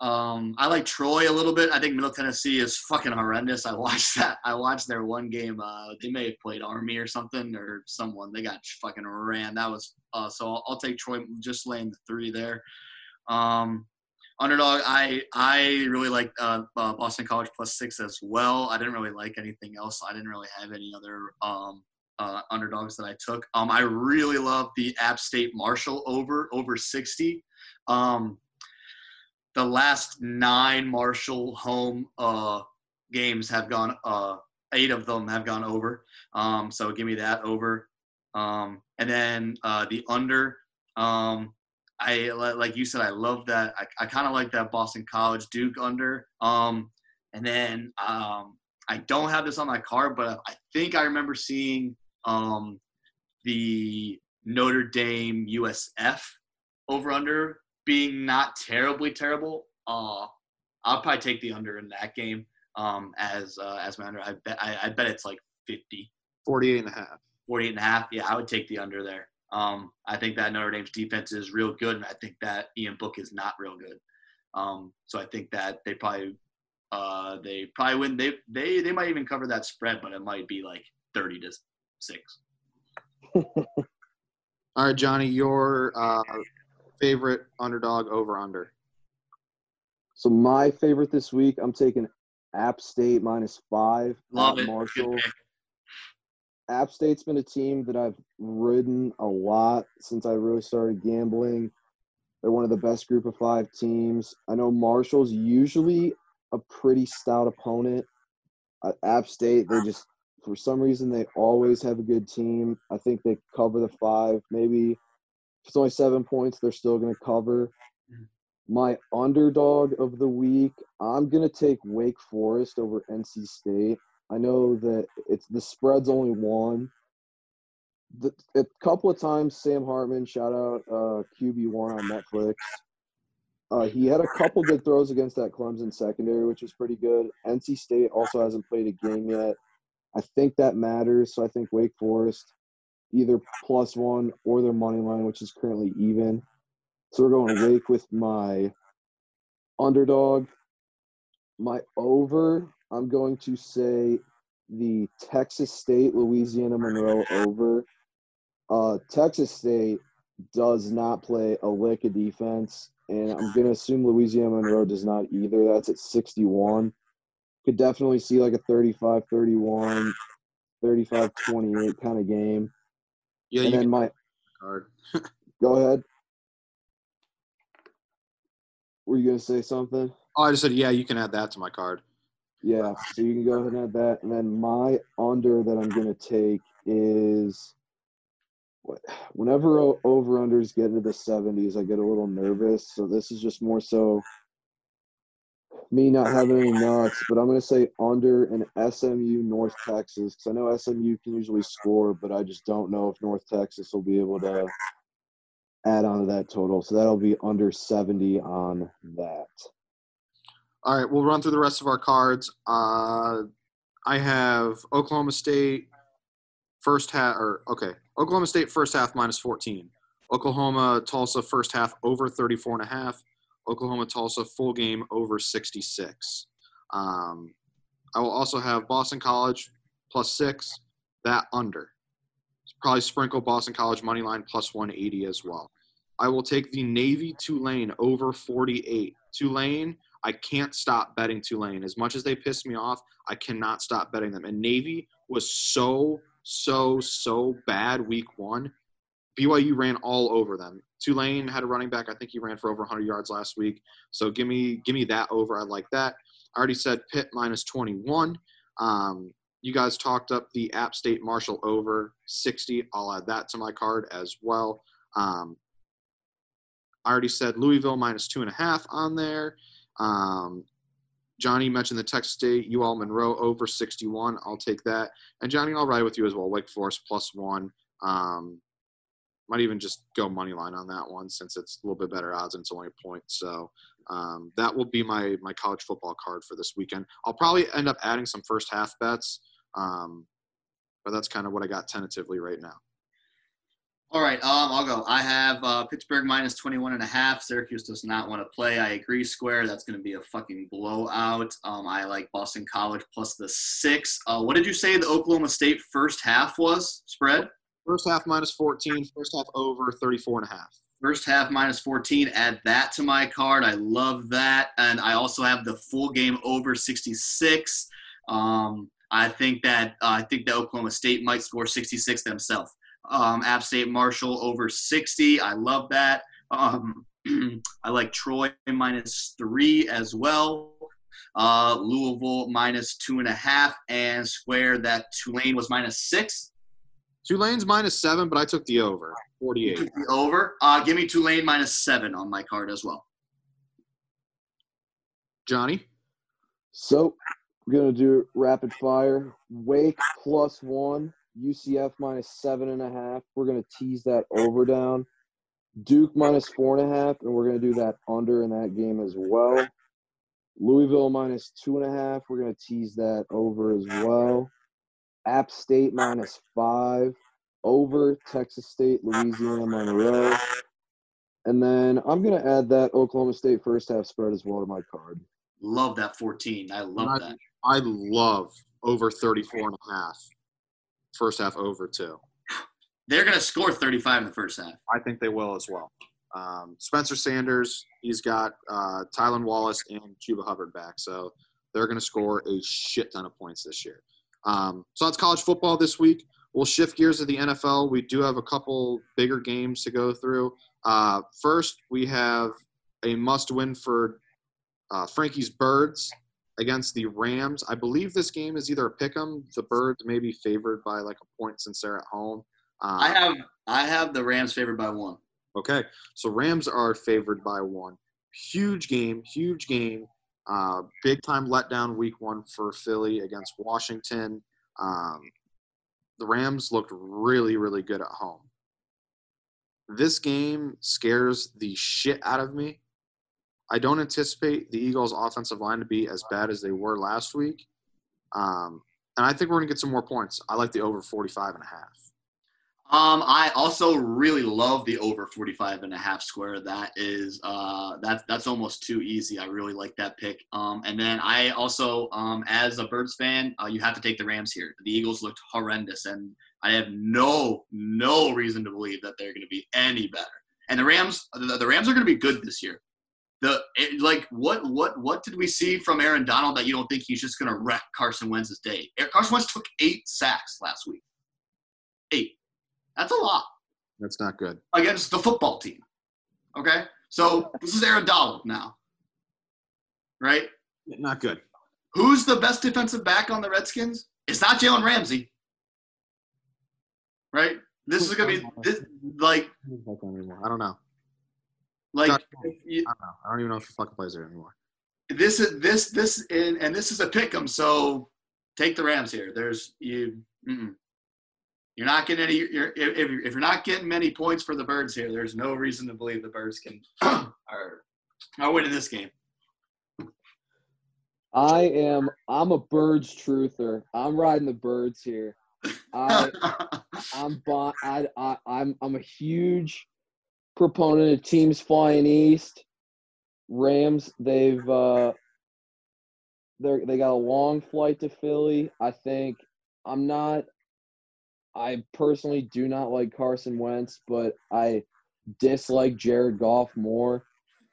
um, I like Troy a little bit. I think Middle Tennessee is fucking horrendous. I watched [LAUGHS] that. I watched their one game. Uh, they may have played Army or something or someone. They got fucking ran. That was uh. So I'll, I'll take Troy just laying the three there. Um, underdog. I I really like uh, uh, Boston College plus six as well. I didn't really like anything else. I didn't really have any other um uh, underdogs that I took. Um, I really love the App State Marshall over over 60. Um, the last nine Marshall home uh, games have gone. Uh, eight of them have gone over. Um, so give me that over. Um, and then uh, the under. Um, I like you said. I love that. I, I kind of like that Boston College Duke under. Um, and then um, I don't have this on my card, but I think I remember seeing um, the Notre Dame USF over under being not terribly terrible. Uh, I'll probably take the under in that game um, as uh, as my under. I bet I, I bet it's like 50, 48 and a half. 48 and a half. Yeah, I would take the under there. Um, I think that Notre Dame's defense is real good, and I think that Ian Book is not real good. Um, so I think that they probably uh, they probably win. They they they might even cover that spread, but it might be like 30 to six. [LAUGHS] All right, Johnny, your uh, favorite underdog over under. So my favorite this week, I'm taking App State minus five. Love at it. Good Marshall. App State's been a team that I've ridden a lot since I really started gambling. They're one of the best group of five teams. I know Marshall's usually a pretty stout opponent. At App State, they just, for some reason, they always have a good team. I think they cover the five. Maybe if it's only seven points, they're still going to cover. My underdog of the week, I'm going to take Wake Forest over NC State. I know that it's the spread's only one. The, a couple of times, Sam Hartman, shout out uh, QB1 on Netflix. Uh, he had a couple good throws against that Clemson secondary, which was pretty good. NC State also hasn't played a game yet. I think that matters. So I think Wake Forest either plus one or their money line, which is currently even. So we're going Wake with my underdog. My over, I'm going to say the Texas State Louisiana Monroe over. Uh, Texas State does not play a lick of defense, and I'm going to assume Louisiana Monroe does not either. That's at 61. Could definitely see like a 35 31, 35 28 kind of game. Yeah, and you then my card. [LAUGHS] go ahead. Were you gonna say something? Oh, I just said yeah. You can add that to my card. Yeah, so you can go ahead and add that. And then my under that I'm going to take is whenever over unders get into the 70s, I get a little nervous. So this is just more so me not having any nuts, but I'm going to say under an SMU North Texas because I know SMU can usually score, but I just don't know if North Texas will be able to add on to that total. So that'll be under 70 on that. All right, we'll run through the rest of our cards. Uh, I have Oklahoma State first half, or okay, Oklahoma State first half minus 14. Oklahoma Tulsa first half over 34 and a half. Oklahoma Tulsa full game over 66. Um, I will also have Boston College plus six, that under. Probably sprinkle Boston College money line plus 180 as well. I will take the Navy Tulane over 48. Tulane I can't stop betting Tulane. As much as they piss me off, I cannot stop betting them. And Navy was so, so, so bad week one. BYU ran all over them. Tulane had a running back. I think he ran for over 100 yards last week. So give me, give me that over. I like that. I already said Pitt minus 21. Um, you guys talked up the App State Marshall over 60. I'll add that to my card as well. Um, I already said Louisville minus two and a half on there. Um, Johnny mentioned the Texas State UL Monroe over 61. I'll take that. And Johnny, I'll ride with you as well. Wake Forest plus one. Um, might even just go money line on that one since it's a little bit better odds and it's only a point. So um, that will be my my college football card for this weekend. I'll probably end up adding some first half bets, um, but that's kind of what I got tentatively right now. All right, um, I'll go. I have uh, Pittsburgh minus 21 and a half. Syracuse does not want to play. I agree, Square. That's going to be a fucking blowout. Um, I like Boston College plus the six. Uh, what did you say the Oklahoma State first half was spread? First half minus 14, first half over 34 and a half. First half minus 14. Add that to my card. I love that. And I also have the full game over 66. Um, I think that uh, I think that Oklahoma State might score 66 themselves. Um, App State Marshall over 60. I love that. Um, [CLEARS THROAT] I like Troy minus three as well. Uh, Louisville minus two and a half, and Square that Tulane was minus six. Tulane's minus seven, but I took the over 48. Took the over. Uh, give me Tulane minus seven on my card as well. Johnny, So we're gonna do rapid fire. Wake plus one, UCF minus seven and a half. We're gonna tease that over down. Duke minus four and a half, and we're gonna do that under in that game as well. Louisville minus two and a half. We're gonna tease that over as well. App State minus five. Over Texas State, Louisiana Monroe. And then I'm gonna add that Oklahoma State first half spread as well to my card. Love that 14. I love Right. that. I love over 34 and a half. First half over too. They're going to score 35 in the first half. I think they will as well. Um, Spencer Sanders, he's got uh, Tylan Wallace and Chuba Hubbard back, so they're going to score a shit ton of points this year. Um, so that's college football this week. We'll shift gears to the NFL. We do have a couple bigger games to go through. Uh, first, we have a must-win for uh, Frankie's Birds against the Rams. I believe this game is either a pick 'em. The Birds may be favored by like a point since they're at home. Um, I have I have the Rams favored by one. Okay, so Rams are favored by one. Huge game, huge game. Uh, big time letdown week one for Philly against Washington. Um, the Rams looked really, really good at home. This game scares the shit out of me. I don't anticipate the Eagles' offensive line to be as bad as they were last week. Um, and I think we're going to get some more points. I like the over 45 and a half. Um, I also really love the over 45 and a half square. That is uh that's that's almost too easy. I really like that pick. Um, and then I also um as a Birds fan, uh, you have to take the Rams here. The Eagles looked horrendous, and I have no no reason to believe that they're going to be any better. And the Rams the, the Rams are going to be good this year. The it, like what what what did we see from Aaron Donald that you don't think he's just going to wreck Carson Wentz's day? Eh, Carson Wentz took eight sacks last week. Eight. That's a lot That's not good. against the football team. Okay? So this is Aaron Donald now. right? Not good. Who's the best defensive back on the Redskins? It's not Jalen Ramsey, right? This is gonna be this, like I don't know. Like you- I don't know. I don't even know if he fucking plays there anymore. this is this this and, and this is a pick 'em. So take the Rams here. There's you. Mm-mm. You're not getting any. You're, if, if if you're not getting many points for the Birds here, there's no reason to believe the Birds can [CLEARS THROAT] are are winning this game. I am. I'm a birds truther. I'm riding the birds here. I [LAUGHS] I'm bon- I, I I'm I'm a huge proponent of teams flying east. Rams, they've uh they they got a long flight to Philly. I think I'm not I personally do not like Carson Wentz, but I dislike Jared Goff more.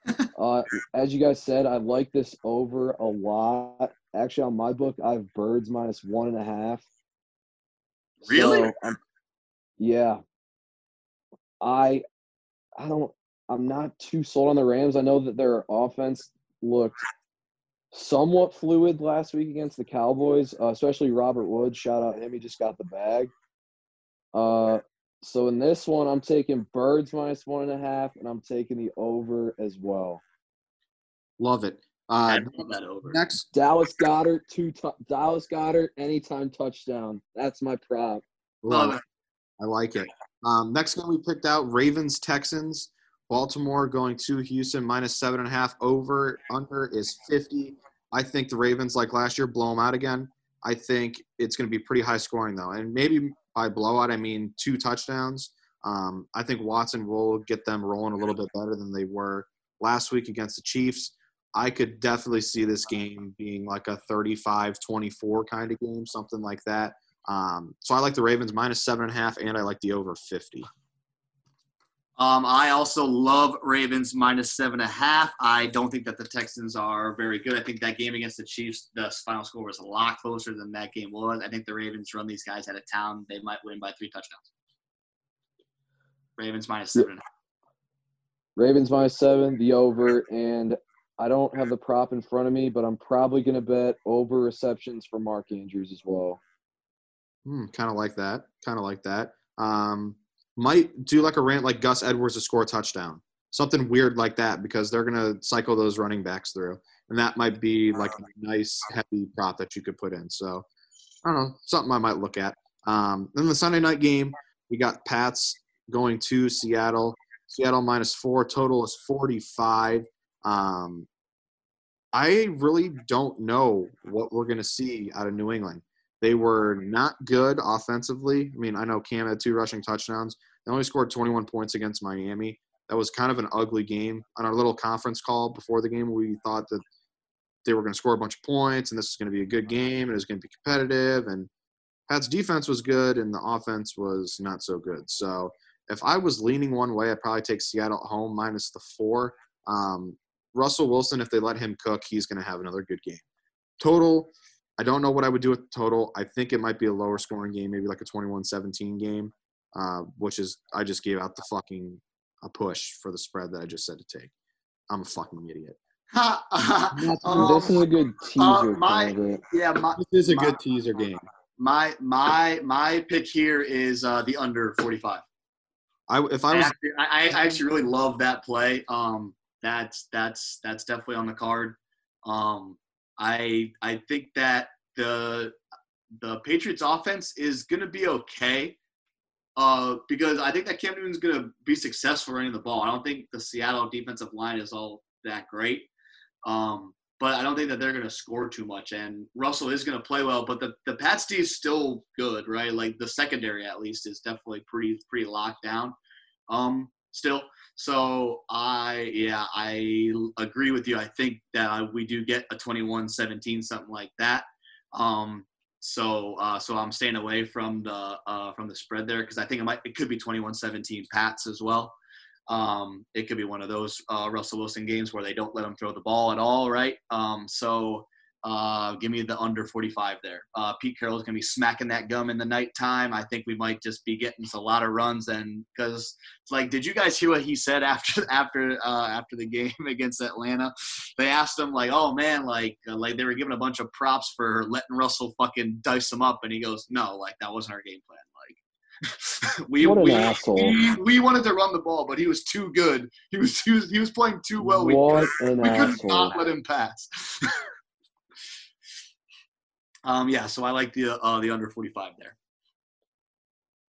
[LAUGHS] Uh, as you guys said, I like this over a lot. Actually, on my book, I have birds minus one and a half. Really? So, um, yeah. I I don't I'm not too sold on the Rams. I know that their offense looked somewhat fluid last week against the Cowboys, uh, especially Robert Woods. Shout out him. He just got the bag. Uh, so in this one, I'm taking birds minus one and a half, and I'm taking the over as well. Love it. I Uh, love that over. next, Dallas Goedert, two tu- Dallas Goedert, anytime touchdown. That's my prop. Love it. I like it. Um, next game we picked out Ravens Texans. Baltimore going to Houston minus seven and a half. Over under is fifty. I think the Ravens, like last year, blow them out again. I think it's going to be pretty high scoring though, and maybe by blowout I mean two touchdowns. Um, I think Watson will get them rolling a little bit better than they were last week against the Chiefs. I could definitely see this game being like a 35-24 kind of game, something like that. Um, so I like the Ravens minus seven and a half, and I like the over fifty. Um, I also love Ravens minus seven and a half. I don't think that the Texans are very good. I think that game against the Chiefs, the final score was a lot closer than that game was. I think the Ravens run these guys out of town. They might win by three touchdowns. Ravens minus seven and a half. Ravens minus seven, the over, and I don't have the prop in front of me, but I'm probably going to bet over receptions for Mark Andrews as well. Hmm, kind of like that. Kind of like that. Um, might do like a rant like Gus Edwards to score a touchdown. Something weird like that because they're gonna cycle those running backs through, and that might be like a nice heavy prop that you could put in. So I don't know, something I might look at. Um, then the Sunday night game, we got Pats going to Seattle. Seattle minus four. Total is forty-five. Um, I really don't know what we're gonna see out of New England. They were not good offensively. I mean, I know Cam had two rushing touchdowns. They only scored 21 points against Miami. That was kind of an ugly game. On our little conference call before the game, we thought that they were going to score a bunch of points and this is going to be a good game and it was going to be competitive. And Pat's defense was good and the offense was not so good. So if I was leaning one way, I'd probably take Seattle at home minus the four. Um, Russell Wilson, if they let him cook, he's going to have another good game. Total, I don't know what I would do with the total. I think it might be a lower scoring game, maybe like a 21-17 game, uh, which is I just gave out the fucking a push for the spread that I just said to take. I'm a fucking idiot. [LAUGHS] Um, this is a good teaser. uh, my- candidate. yeah, my, This is a My- good teaser game. my my my pick here is uh, the under 45. I if I I was actually, I, I actually really love that play. Um, that's that's that's definitely on the card. Um, I I think that the the Patriots offense is going to be okay. Uh, because I think that Cam Newton's going to be successful running the ball. I don't think the Seattle defensive line is all that great. Um, but I don't think that they're going to score too much. And Russell is going to play well, but the the Pats D is still good, right? Like the secondary at least is definitely pretty pretty locked down. Um, still. So I yeah I agree with you. I think that we do get a 21-17 something like that. Um, so uh, so I'm staying away from the uh, from the spread there because I think it might it could be 21-17 Pats as well. Um, it could be one of those uh, Russell Wilson games where they don't let him throw the ball at all, right? Um, so Uh, give me the under 45 there. Uh, Pete Carroll's going to be smacking that gum in the nighttime. I think we might just be getting a lot of runs, and because like, did you guys hear what he said [LAUGHS] after after uh, after the game [LAUGHS] against Atlanta? They asked him like, "Oh man, like uh, like they were giving a bunch of props for letting Russell fucking dice him up," and he goes, "No, like that wasn't our game plan." Like [LAUGHS] we we, we we wanted to run the ball, but he was too good. He was he was, he was playing too well. We an we couldn't asshole. not let him pass. Um, yeah, so I like the uh, the under forty five there.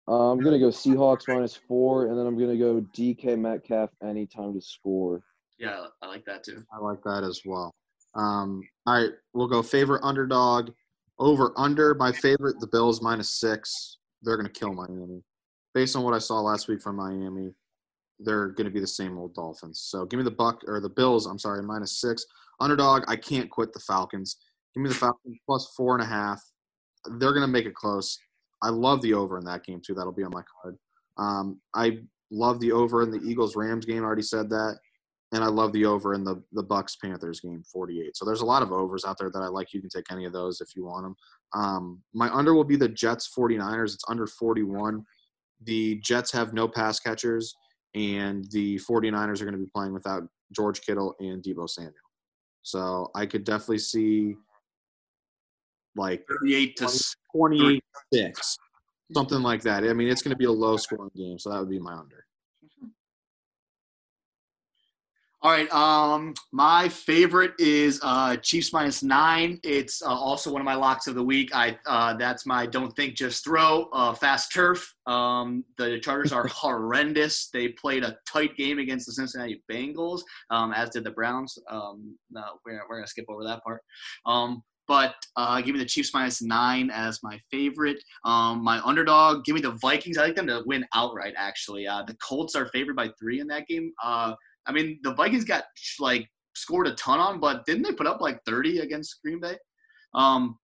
Uh, I'm gonna go Seahawks minus four, and then I'm gonna go DK Metcalf anytime to score. Yeah, I like that too. I like that as well. Um, all right, we'll go favorite underdog over under. My favorite, the Bills minus six. They're going to kill Miami. Based on what I saw last week from Miami, they're going to be the same old Dolphins. So give me the Buck or the Bills. I'm sorry, minus six. Underdog. I can't quit the Falcons. Give me the Falcons plus four and a half. They're going to make it close. I love the over in that game too. That'll be on my card. Um, I love the over in the Eagles Rams game. I already said that and I love the over in the the Bucks Panthers game, 48. So there's a lot of overs out there that I like. You can take any of those if you want them. Um, my under will be the Jets 49ers. It's under 41. The Jets have no pass catchers, and the 49ers are going to be playing without George Kittle and Deebo Samuel. So I could definitely see like Thirty eight to s- 28 6, something like that. I mean, it's going to be a low scoring game, so that would be my under. All right. Um, my favorite is uh, Chiefs minus nine. It's uh, also one of my locks of the week. I uh, that's my don't think just throw uh, fast turf. Um, the Chargers are [LAUGHS] horrendous. They played a tight game against the Cincinnati Bengals, um, as did the Browns. Um, no, we're we're gonna skip over that part. But uh, give me the Chiefs minus nine as my favorite. Um, my underdog, give me the Vikings. I like them to win outright. Actually, uh, the Colts are favored by three in that game. Uh, I mean, the Vikings got like scored a ton on, but didn't they put up like 30 against Green Bay? Um,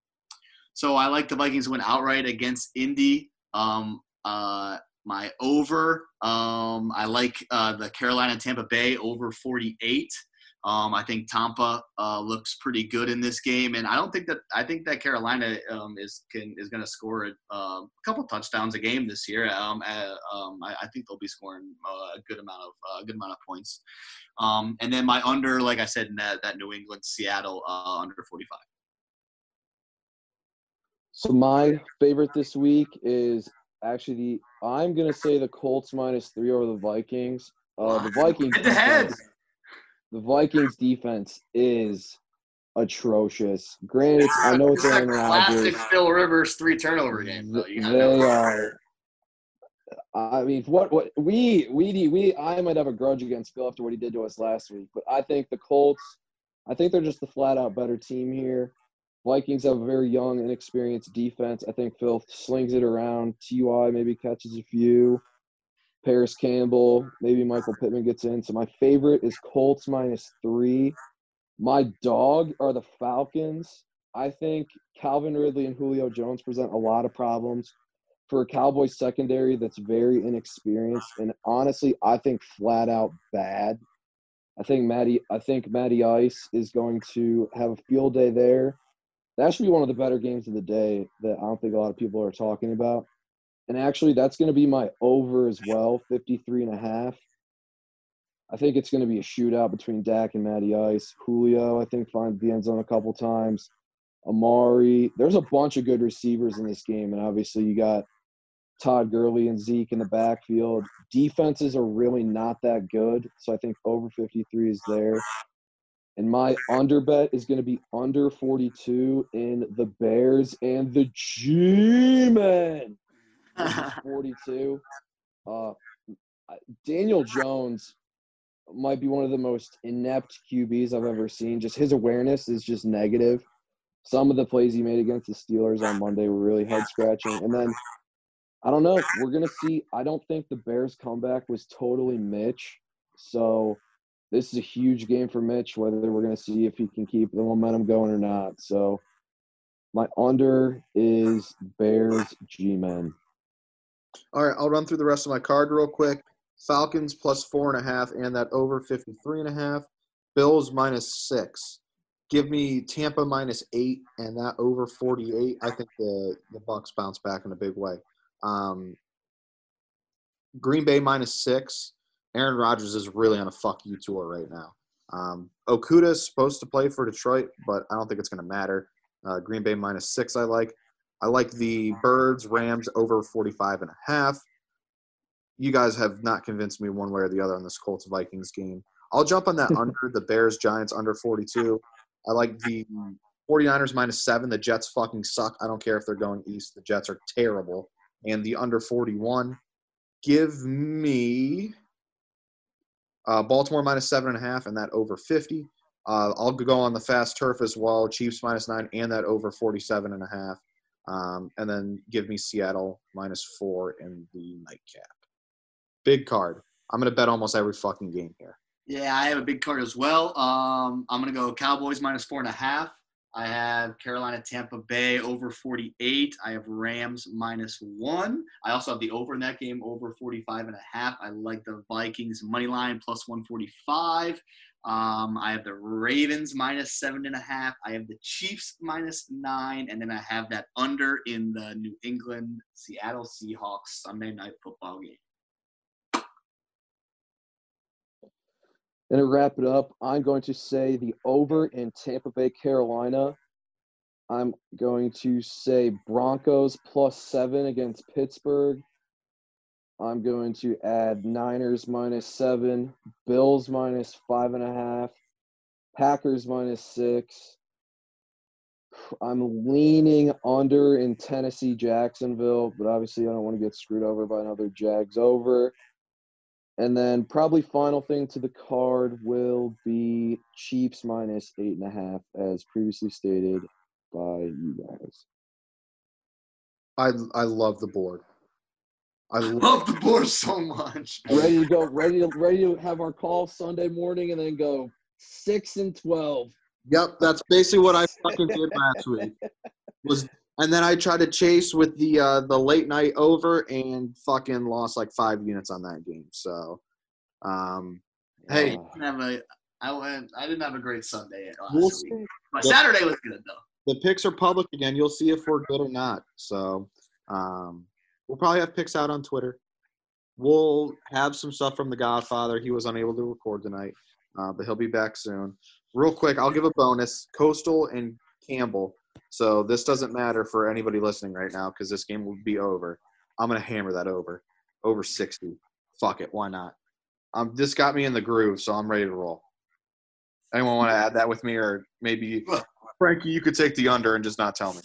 so I like the Vikings to win outright against Indy. Um, uh, my over, um, I like uh, the Carolina Tampa Bay over 48. Um, I think Tampa uh, looks pretty good in this game, and I don't think that I think that Carolina um, is can is going to score a, uh, a couple touchdowns a game this year. Um, uh, um, I, I think they'll be scoring uh, a good amount of uh, a good amount of points. Um, and then my under, like I said, in that, that New England Seattle uh, under 45. So my favorite this week is actually the I'm gonna say the Colts minus three over the Vikings. Uh, the [LAUGHS] Vikings Head to head. The Vikings defense is atrocious. Granted, I know it's a Aaron classic Rodgers. Phil Rivers three turnover game. though. You They are. I mean, what what we we we I might have a grudge against Phil after what he did to us last week, but I think the Colts, I think they're just the flat out better team here. Vikings have a very young, inexperienced defense. I think Phil slings it around. Ty maybe catches a few. Parris Campbell, maybe Michael Pittman gets in. So my favorite is Colts minus three. My dog are the Falcons. I think Calvin Ridley and Julio Jones present a lot of problems for a Cowboys secondary that's very inexperienced and honestly, I think flat out bad. I think Matty I think Matty Ice is going to have a field day there. That should be one of the better games of the day that I don't think a lot of people are talking about. And actually that's going to be my over as well, 53 and a half. I think it's going to be a shootout between Dak and Matty Ice. Julio, I think, finds the end zone a couple times. Amari, there's a bunch of good receivers in this game, and obviously you got Todd Gurley and Zeke in the backfield. Defenses are really not that good, so I think over 53 is there. And my under bet is going to be under 42 in the Bears and the G-Men. Which is [LAUGHS] 42. Uh, Daniel Jones might be one of the most inept QBs I've ever seen. Just his awareness is just negative. Some of the plays he made against the Steelers on Monday were really head scratching. And then I don't know. We're gonna see. I don't think the Bears comeback was totally Mitch. So this is a huge game for Mitch. Whether we're gonna see if he can keep the momentum going or not. So my under is Bears G-men. All right, I'll run through the rest of my card real quick. Falcons plus four and a half, and that over 53 and a half. Bills minus six. Give me Tampa minus eight and that over 48. I think the, the Bucks bounce back in a big way. Um, Green Bay minus six. Aaron Rodgers is really on a fuck you tour right now. Um, Okudah is supposed to play for Detroit, but I don't think it's going to matter. Uh, Green Bay minus six, I like. I like the Birds Rams over 45 and a half. You guys have not convinced me one way or the other on this Colts Vikings game. I'll jump on that [LAUGHS] under the Bears Giants under 42. I like the 49ers minus seven. The Jets fucking suck. I don't care if they're going east. The Jets are terrible. And the under 41. Give me uh, Baltimore minus seven and a half and that over 50. Uh, I'll go on the fast turf as well. Chiefs minus nine and that over 47 and a half. Um, and then give me Seattle minus four in the nightcap. Big card. I'm going to bet almost every fucking game here. Yeah, I have a big card as well. Um, I'm gonna go Cowboys minus four and a half. I have Carolina Tampa Bay over 48. I have Rams minus one. I also have the over in that game over 45 and a half. I like the Vikings money line plus 145. Um, I have the Ravens minus seven and a half. I have the Chiefs minus nine, and then I have that under in the New England Seattle Seahawks Sunday night football game. And to wrap it up, I'm going to say the over in Tampa Bay, Carolina. I'm going to say Broncos plus seven against Pittsburgh. I'm going to add Niners minus seven, Bills minus five and a half, Packers minus six. I'm leaning under in Tennessee, Jacksonville, but obviously I don't want to get screwed over by another Jags over. And then probably final thing to the card will be Chiefs minus eight and a half, as previously stated by you guys. I I love the board. I love, the board so much. [LAUGHS] Ready to go, ready to ready to have our call Sunday morning and then go six and twelve. Yep, that's basically what I fucking did last week. Was and then I tried to chase with the uh, the late night over and fucking lost like five units on that game. So, um, hey, I didn't have a, I went. I didn't have a great Sunday last we'll week. see. My Well- Saturday was good though. the picks are public again. You'll see if we're good or not. So, um, we'll probably have picks out on Twitter. We'll have some stuff from The Godfather. He was unable to record tonight, uh, but he'll be back soon. Real quick, I'll give a bonus. Coastal and Campbell. So this doesn't matter for anybody listening right now because this game will be over. I'm gonna hammer that over, over 60. Fuck it, why not? Um, this got me in the groove, so I'm ready to roll. Anyone want to add that with me, or maybe Frankie, you could take the under and just not tell me.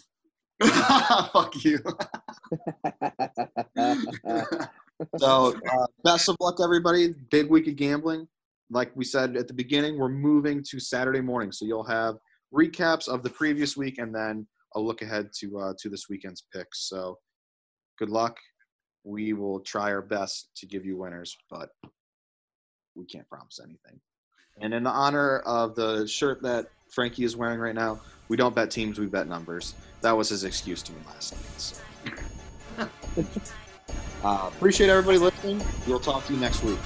[LAUGHS] Fuck you. [LAUGHS] So, uh, best of luck, everybody. Big week of gambling. Like we said at the beginning, we're moving to Saturday morning, so you'll have recaps of the previous week and then a look ahead to uh, to this weekend's picks. So, good luck. We will try our best to give you winners, but we can't promise anything. And in the honor of the shirt that Frankie is wearing right now, we don't bet teams, we bet numbers. That was his excuse to me last night. So. [LAUGHS] Uh, appreciate everybody listening. We'll talk to you next week.